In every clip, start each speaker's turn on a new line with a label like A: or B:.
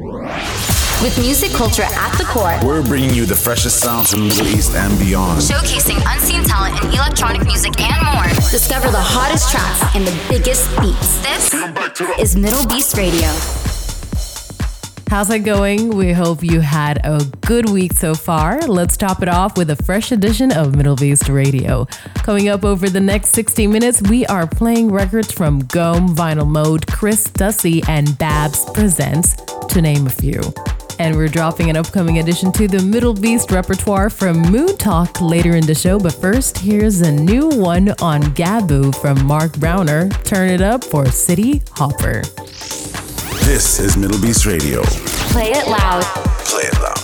A: With music culture at the core,
B: we're bringing you the freshest sounds from the Middle East and beyond.
A: Showcasing unseen talent in electronic music and more. Discover the hottest tracks and the biggest beats. This is Middle Beast Radio.
C: How's it going? We hope you had a good week so far. Let's top it off with a fresh edition of MDLBEAST Radio. Coming up over the next 60 minutes, we are playing records from Gome, Vinyl Mode, Chris Stussy, and Babs Presents, to name a few. And we're dropping an upcoming addition to the MDLBEAST repertoire from Moontalk later in the show. But first, here's a new one on Gabu from Marc Brauner. Turn it up for City Hopper.
B: This is MDLBEAST Radio.
A: Play it loud.
B: Play it loud.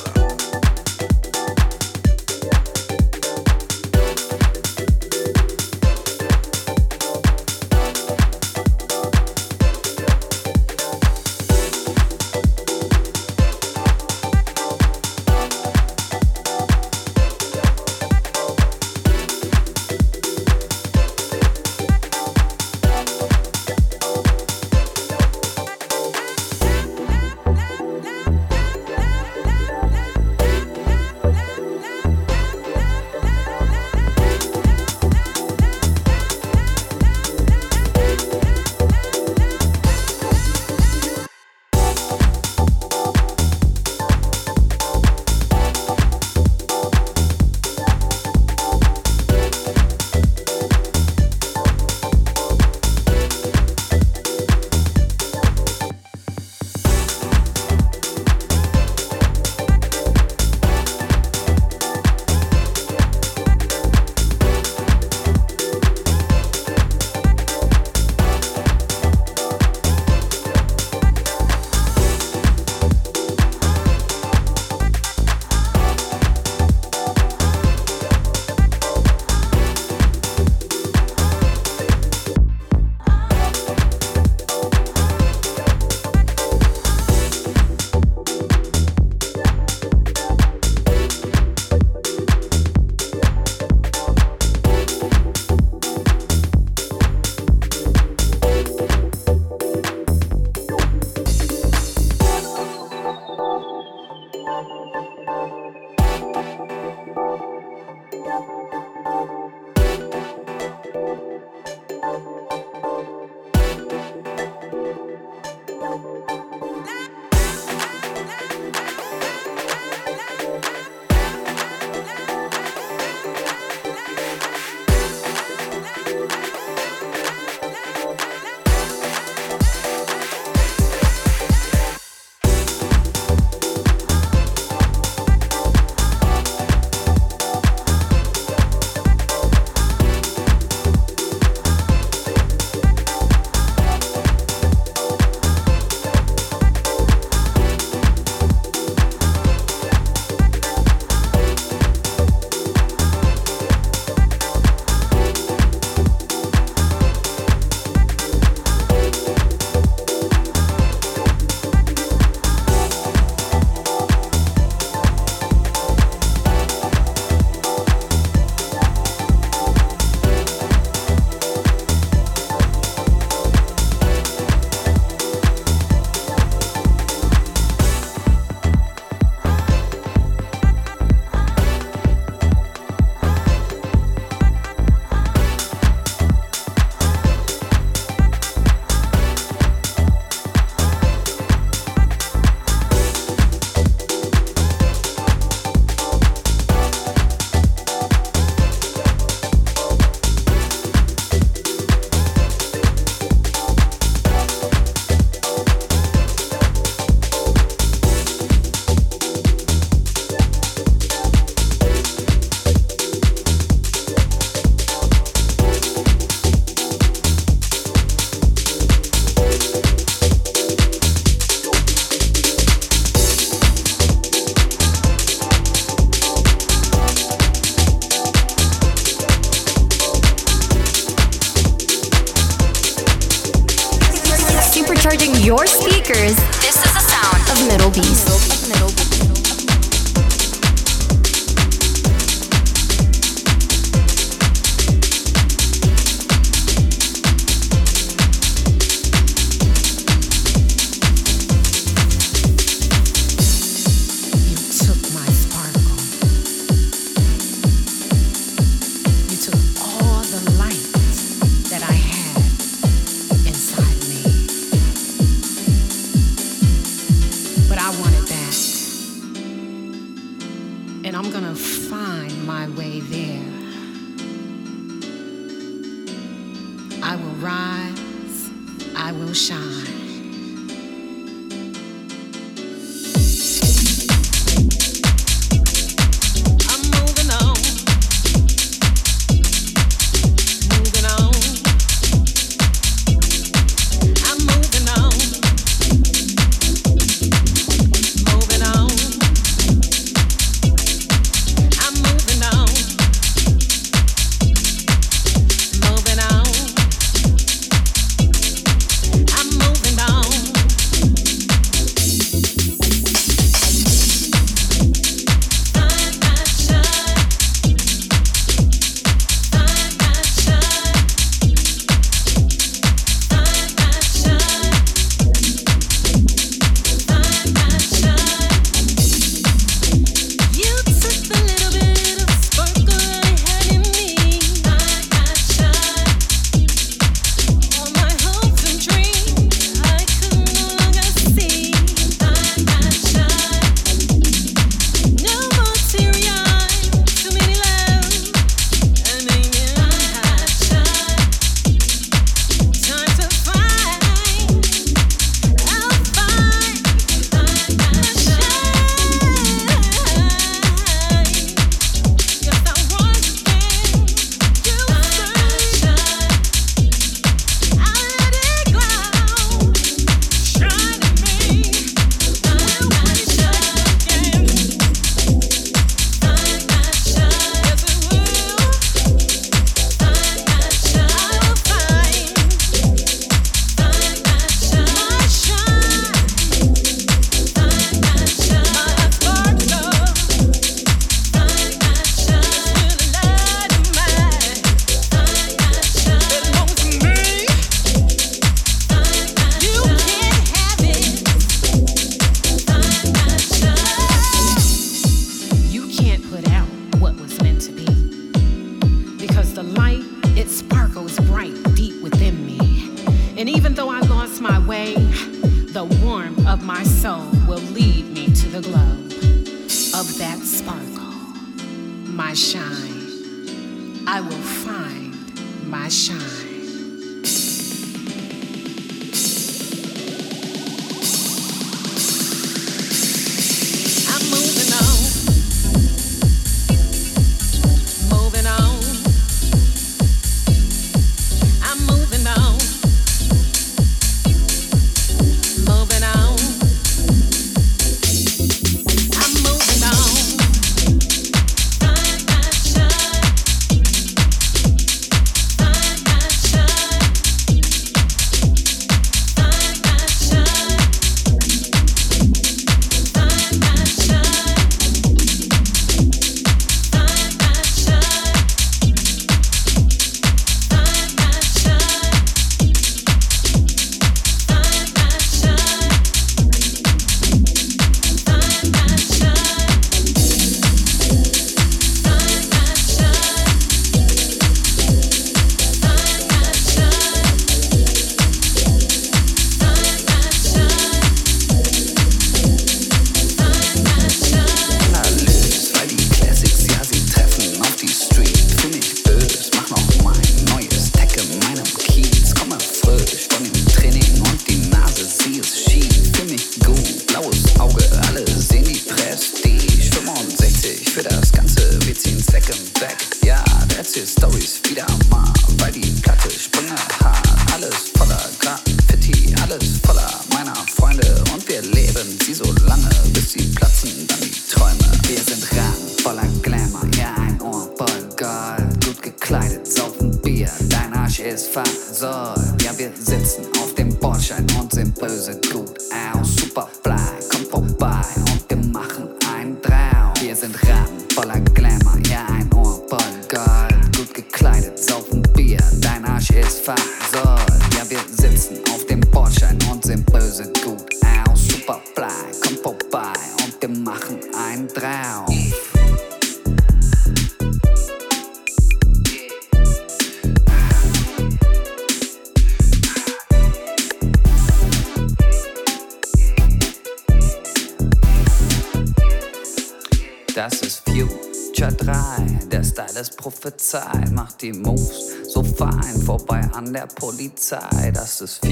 D: I will
E: wieder mal bei die Platte. Springe hart, alles voller Graffiti, alles voller meiner Freunde. Und wir leben sie so lange, bis sie platzen, dann die Träume. Wir sind ran, voller Glamour, ja ein Ohr voll Gold. Gut gekleidet, saufen Bier, dein Arsch ist versohlt. Ja, wir sitzen auf dem Bordschein und sind böse gut. Prophezeit, macht die Moves so fein, vorbei an der Polizei. Das ist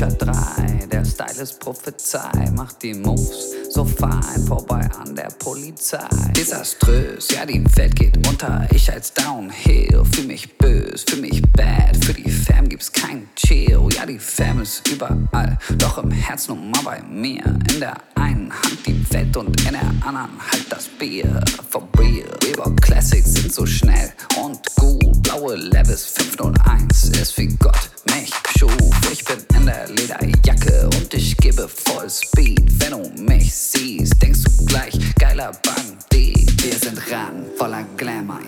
E: Future 3, der Style ist Prophezei, macht die Moves so fein, vorbei an der Polizei. Desaströs, ja, die Welt geht unter, ich als Downhill, fühl mich bös, fühl mich bad, für die Fam gibt's kein Chill, ja, die Fam ist überall, doch im Herz nur mal bei mir, in der einen Hand die Welt und in der anderen halt das Bier, for real, Weber Classics sind so schnell und gut, blaue Levels 501 ist wie Gott mich schuf, der Lederjacke und ich gebe voll Speed, wenn du mich siehst, denkst du gleich, geiler Bandit. Wir sind ran, voller Glamour,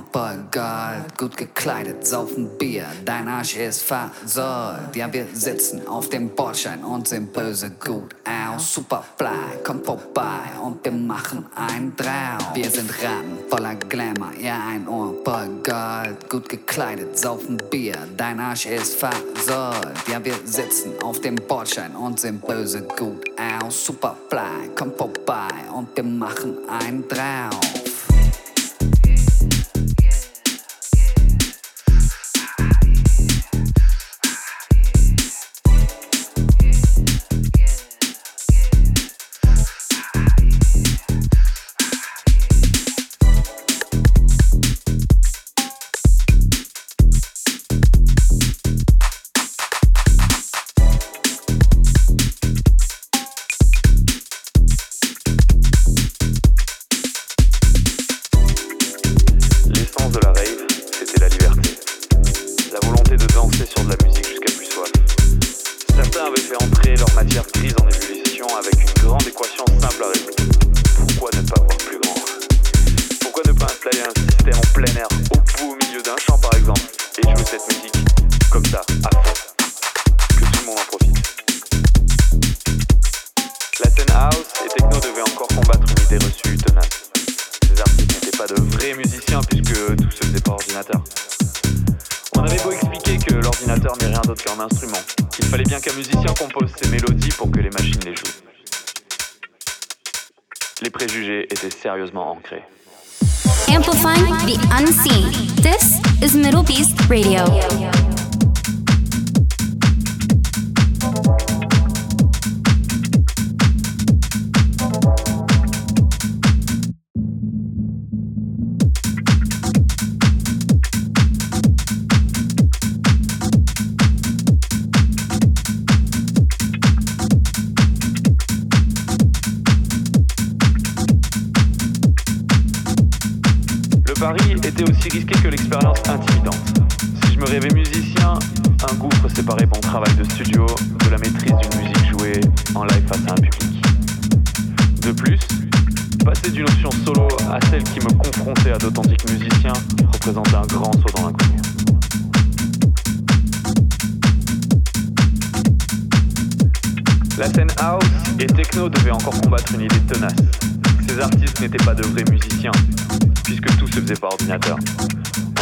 E: Ohr voll Gold. Gut gekleidet, saufen Bier, dein Arsch ist versäult. Ja, wir sitzen auf dem Bordschein und sehen böse gut aus. Superfly, komm vorbei und wir machen ein drauf. Wir sind ran, voller Glamour, ja, ein Ohr voll Gold. Gut gekleidet, saufen Bier, dein Arsch ist versäult. Ja, wir sitzen auf dem Bordschein und sehen böse gut aus. Superfly, komm vorbei und wir machen ein drauf.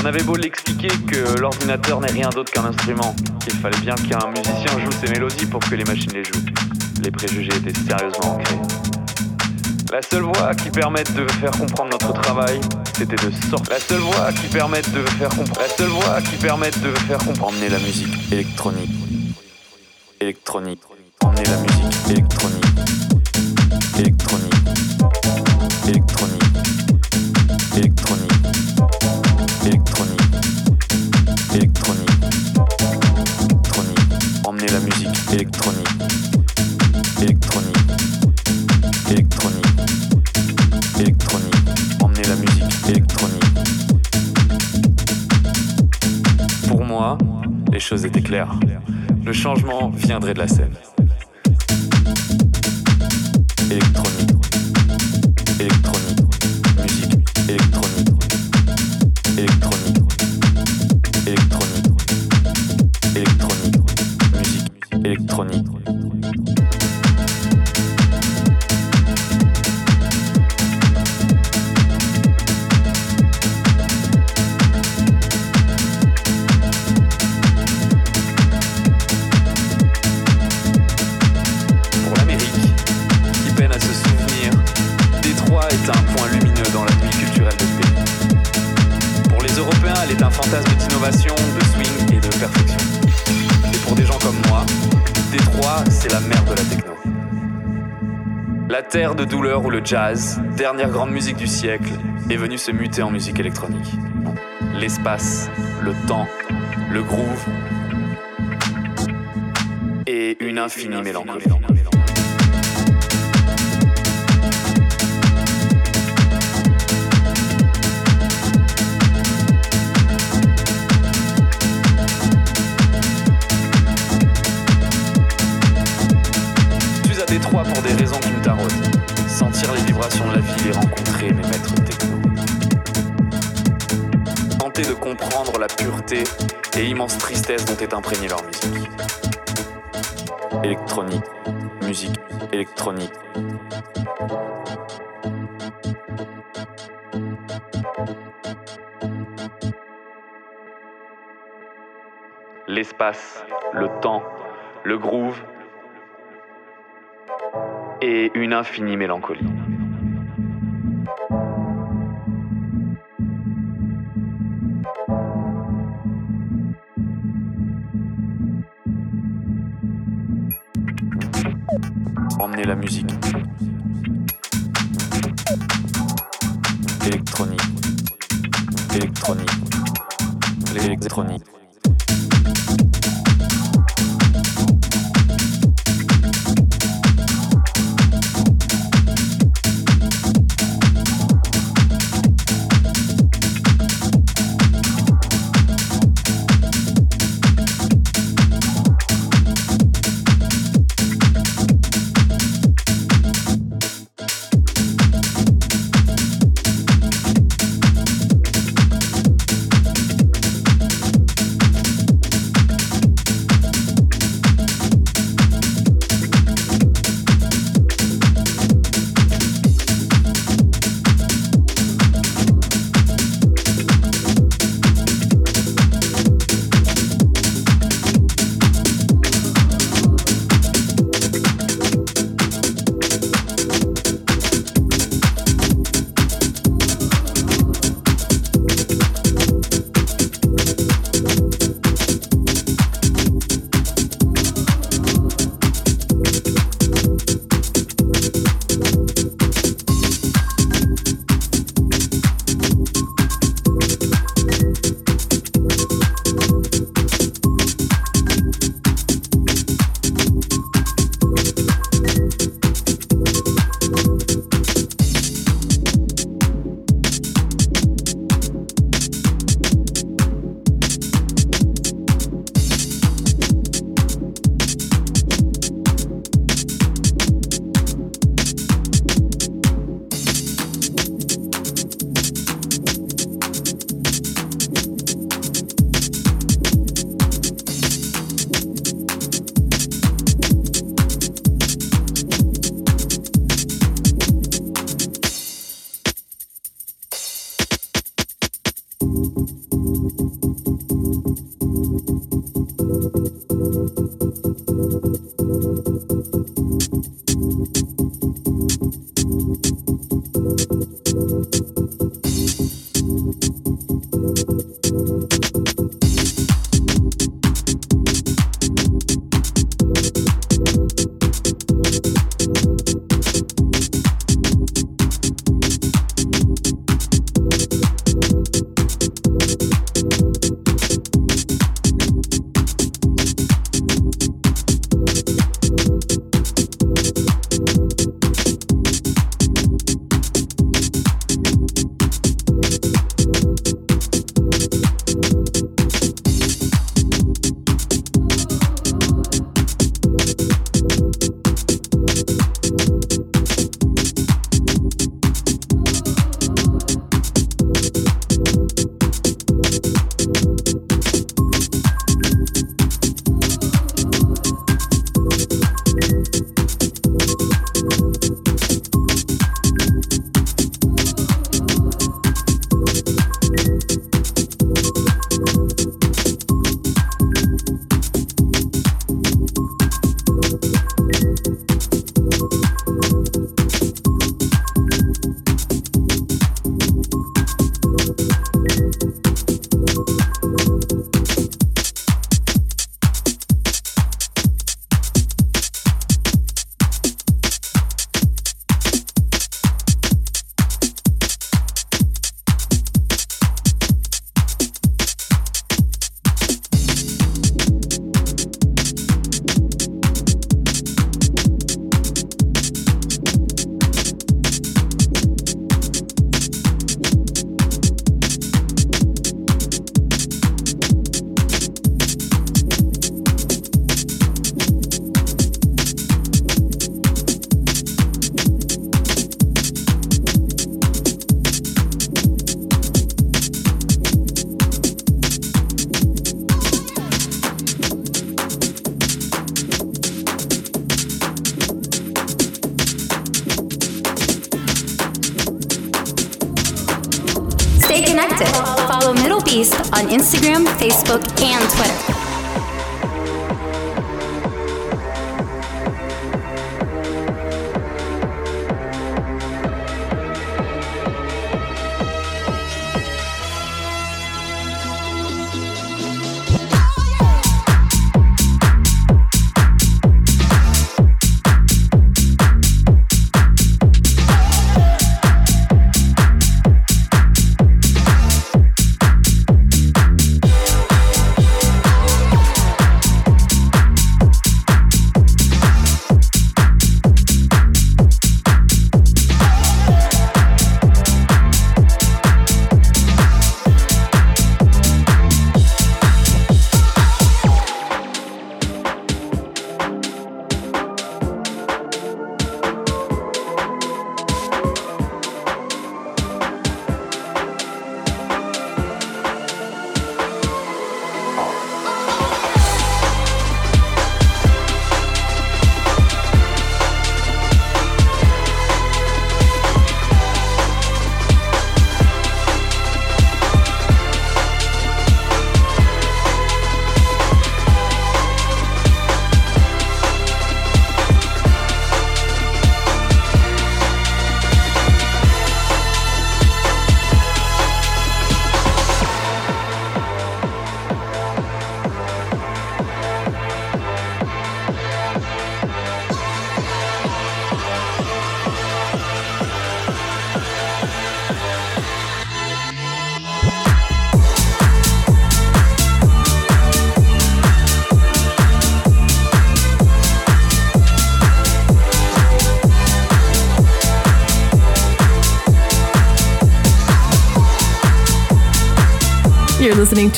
F: On avait beau l'expliquer que l'ordinateur n'est rien d'autre qu'un instrument, qu'il fallait bien qu'un musicien joue ses mélodies pour que les machines les jouent. Les préjugés étaient sérieusement ancrés. La seule voie qui permette de faire comprendre notre travail, c'était de sortir. La seule voie qui permette de faire comprendre. La seule voie qui permette de faire comprendre. La musique. Électronique. Viendrait de la. Où le jazz, dernière grande musique du siècle, est venu se muter en musique électronique. L'espace, le temps, le groove et une infinie mélancolie. Détroit pour des raisons. La ville et rencontrer mes maîtres techno. Tenter de comprendre la pureté et immense tristesse dont est imprégnée leur musique. Électronique, musique électronique. L'espace, le temps, le groove, et une infinie mélancolie. La musique. Électronique. Électronique. L'électronique.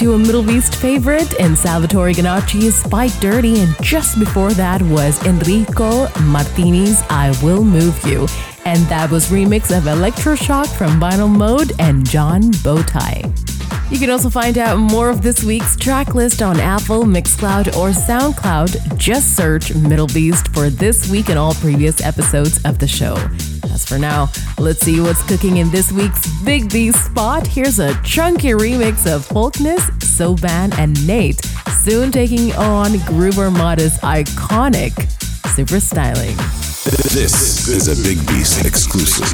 C: To a Middle East favorite in Salvatore Ganacci's Fight Dirty, and just before that was Enrico Mantini's I Will Move You. And that was remix of Electroshock from Vinyl Mode and John Bowtie. You can also find out more of this week's track list on Apple, Mixcloud, or SoundCloud. Just search MDLBEAST for this week and all previous episodes of the show. For now, let's see what's cooking in this week's Big B spot. Here's a chunky remix of Folkness, Soban, and Nate, soon taking on Groove Armada's iconic Super Styling.
B: This is a Big Beast exclusive.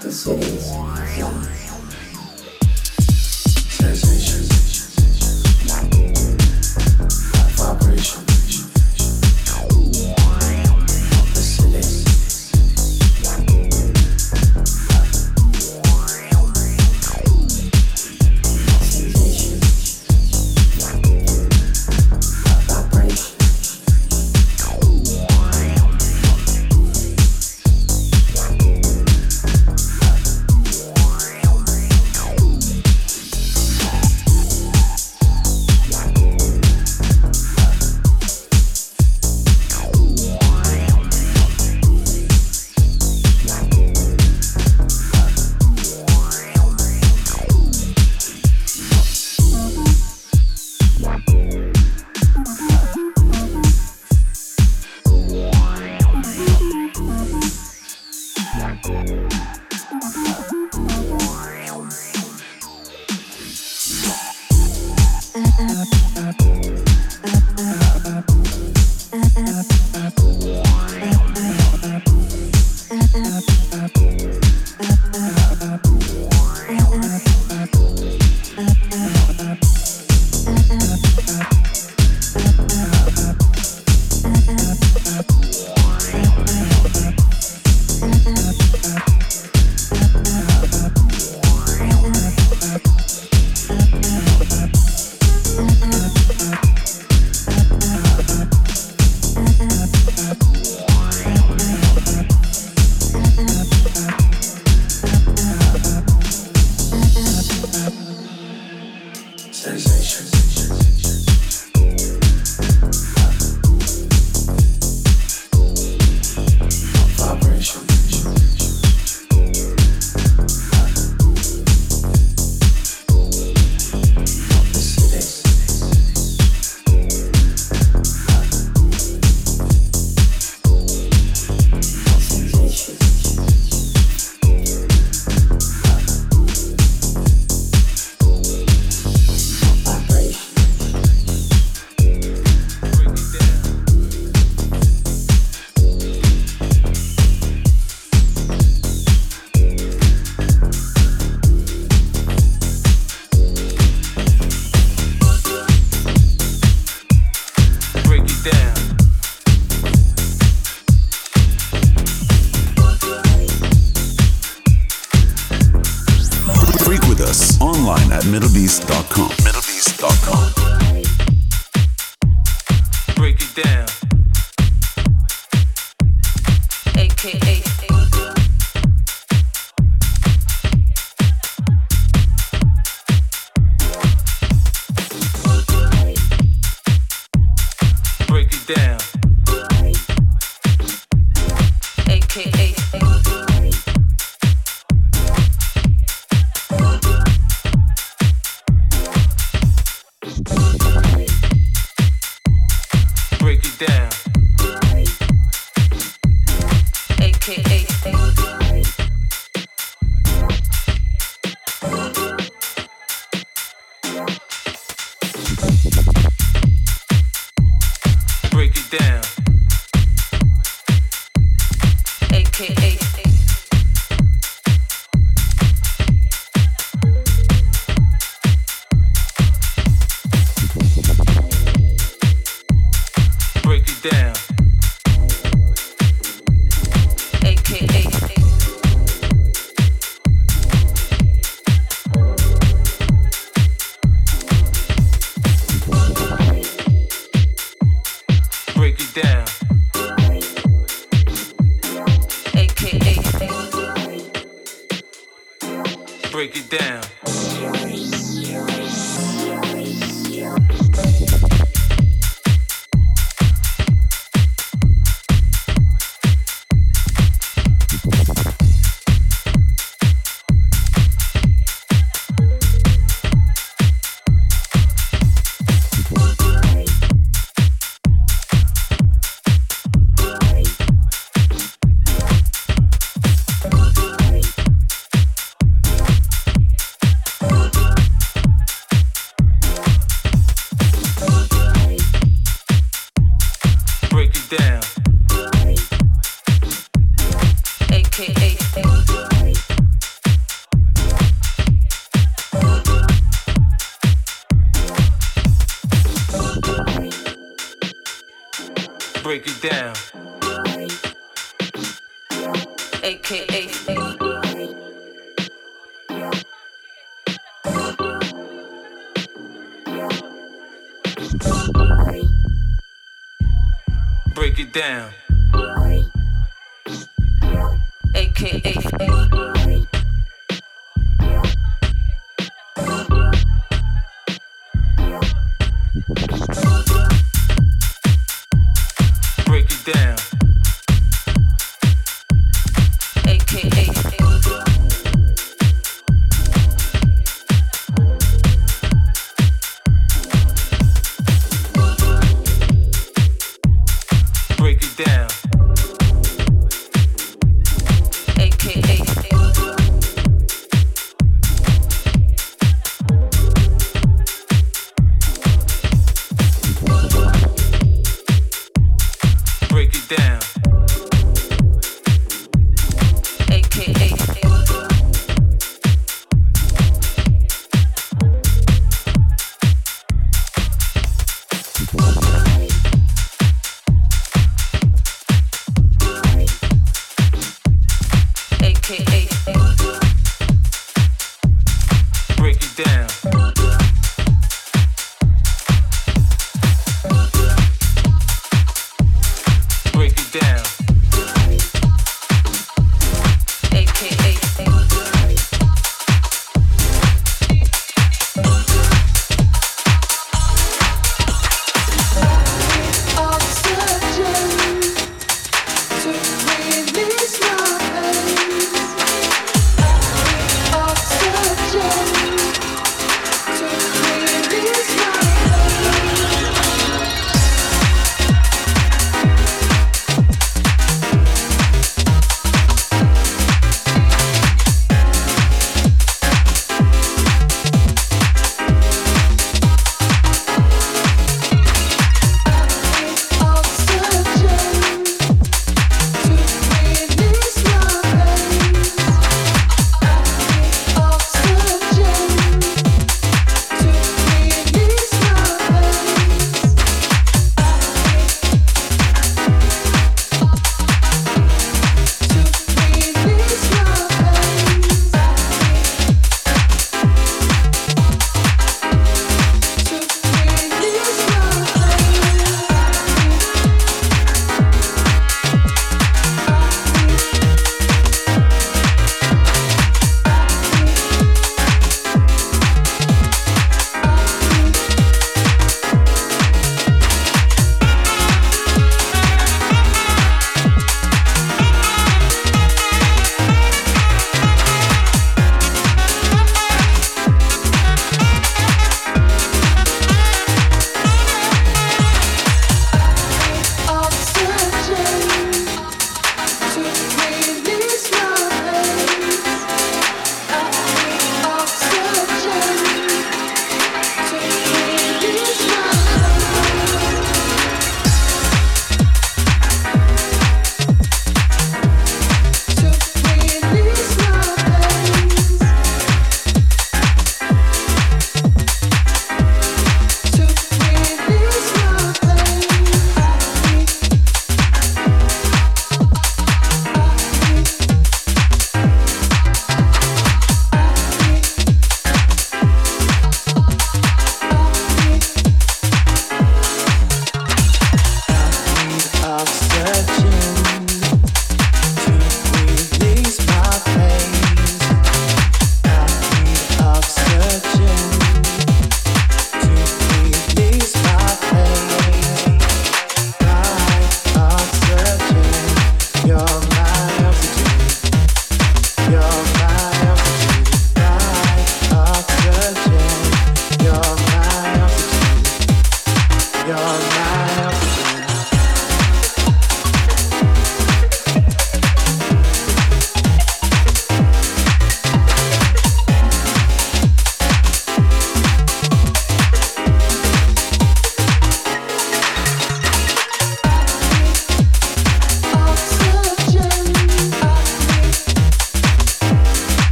G: the souls. Treasure.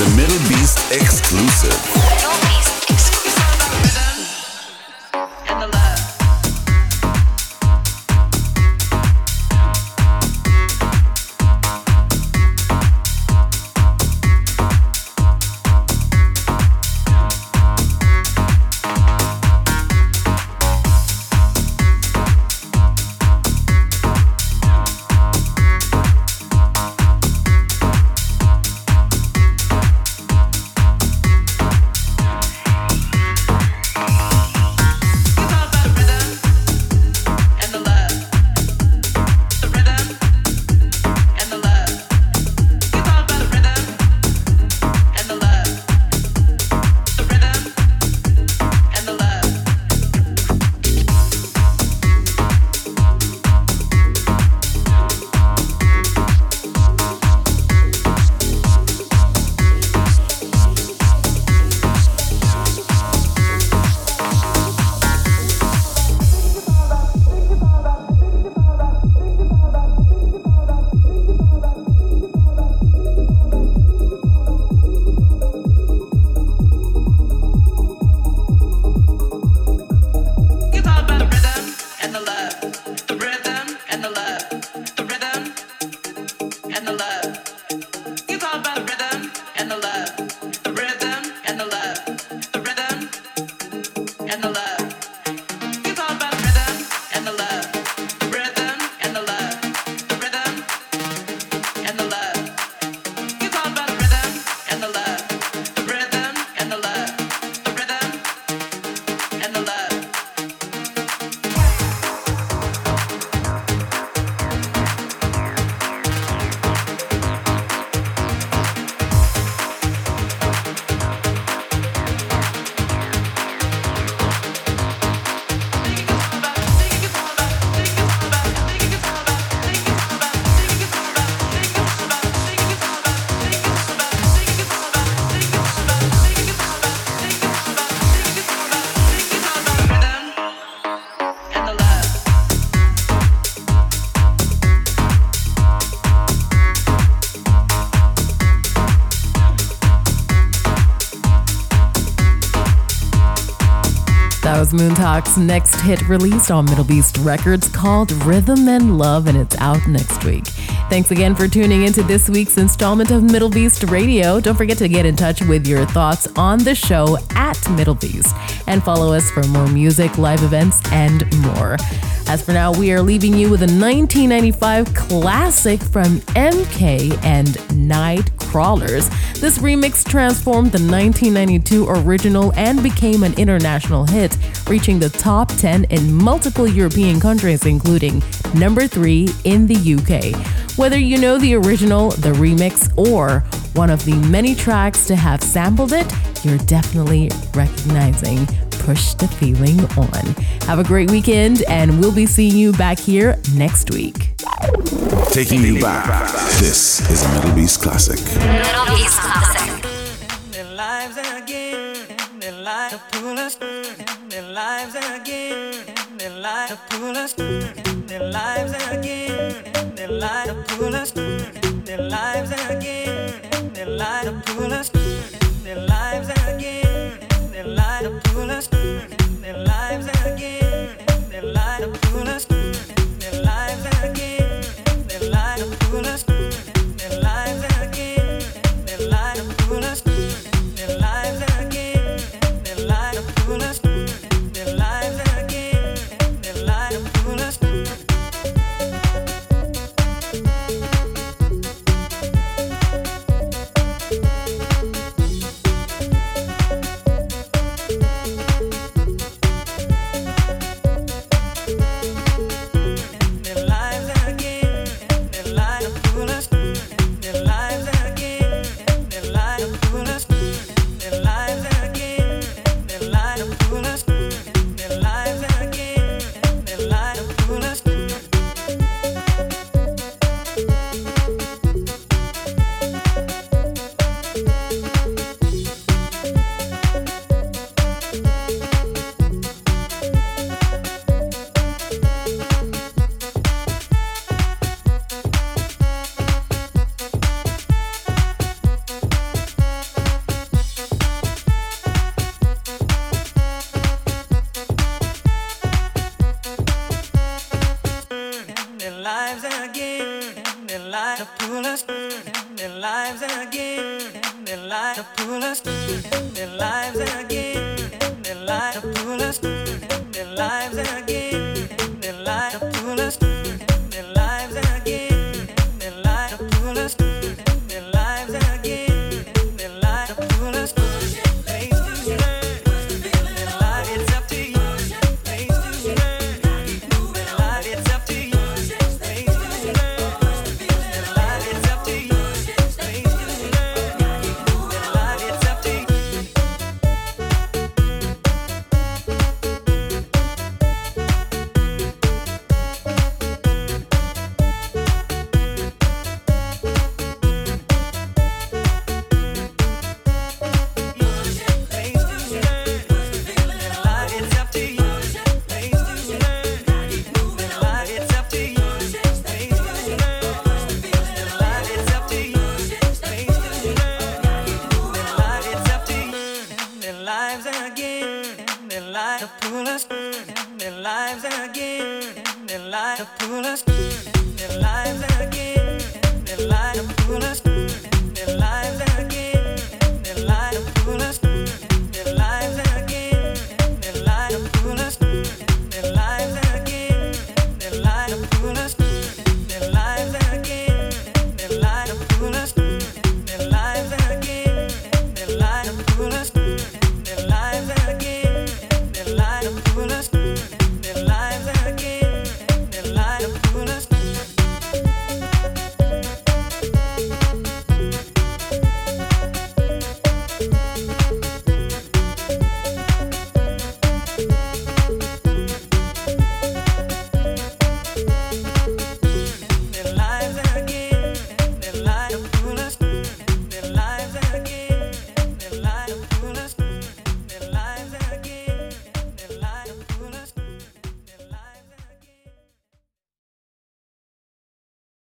B: Is a Middle Beast exclusive.
C: Was Moontalk's next hit released on MDLBEAST Records called Rhythm and Love, and it's out next week. Thanks again for tuning into this week's installment of MDLBEAST Radio. Don't forget to get in touch with your thoughts on the show at MDLBEAST and follow us for more music, live events, and more. As for now, we are leaving you with a 1995 classic from MK and Nightcrawlers. This remix transformed the 1992 original and became an international hit, reaching the top 10 in multiple European countries, including number 3 in the UK. Whether you know the original, the remix, or one of the many tracks to have sampled it, you're definitely recognizing push the feeling on. Have a great weekend, and we'll be seeing you back here next week.
B: Taking you back. This is a MDLBEAST classic.
A: Middle Beast classic. Pull us, their lives again, their lives pull us, their lives again, their lives pull us, their lives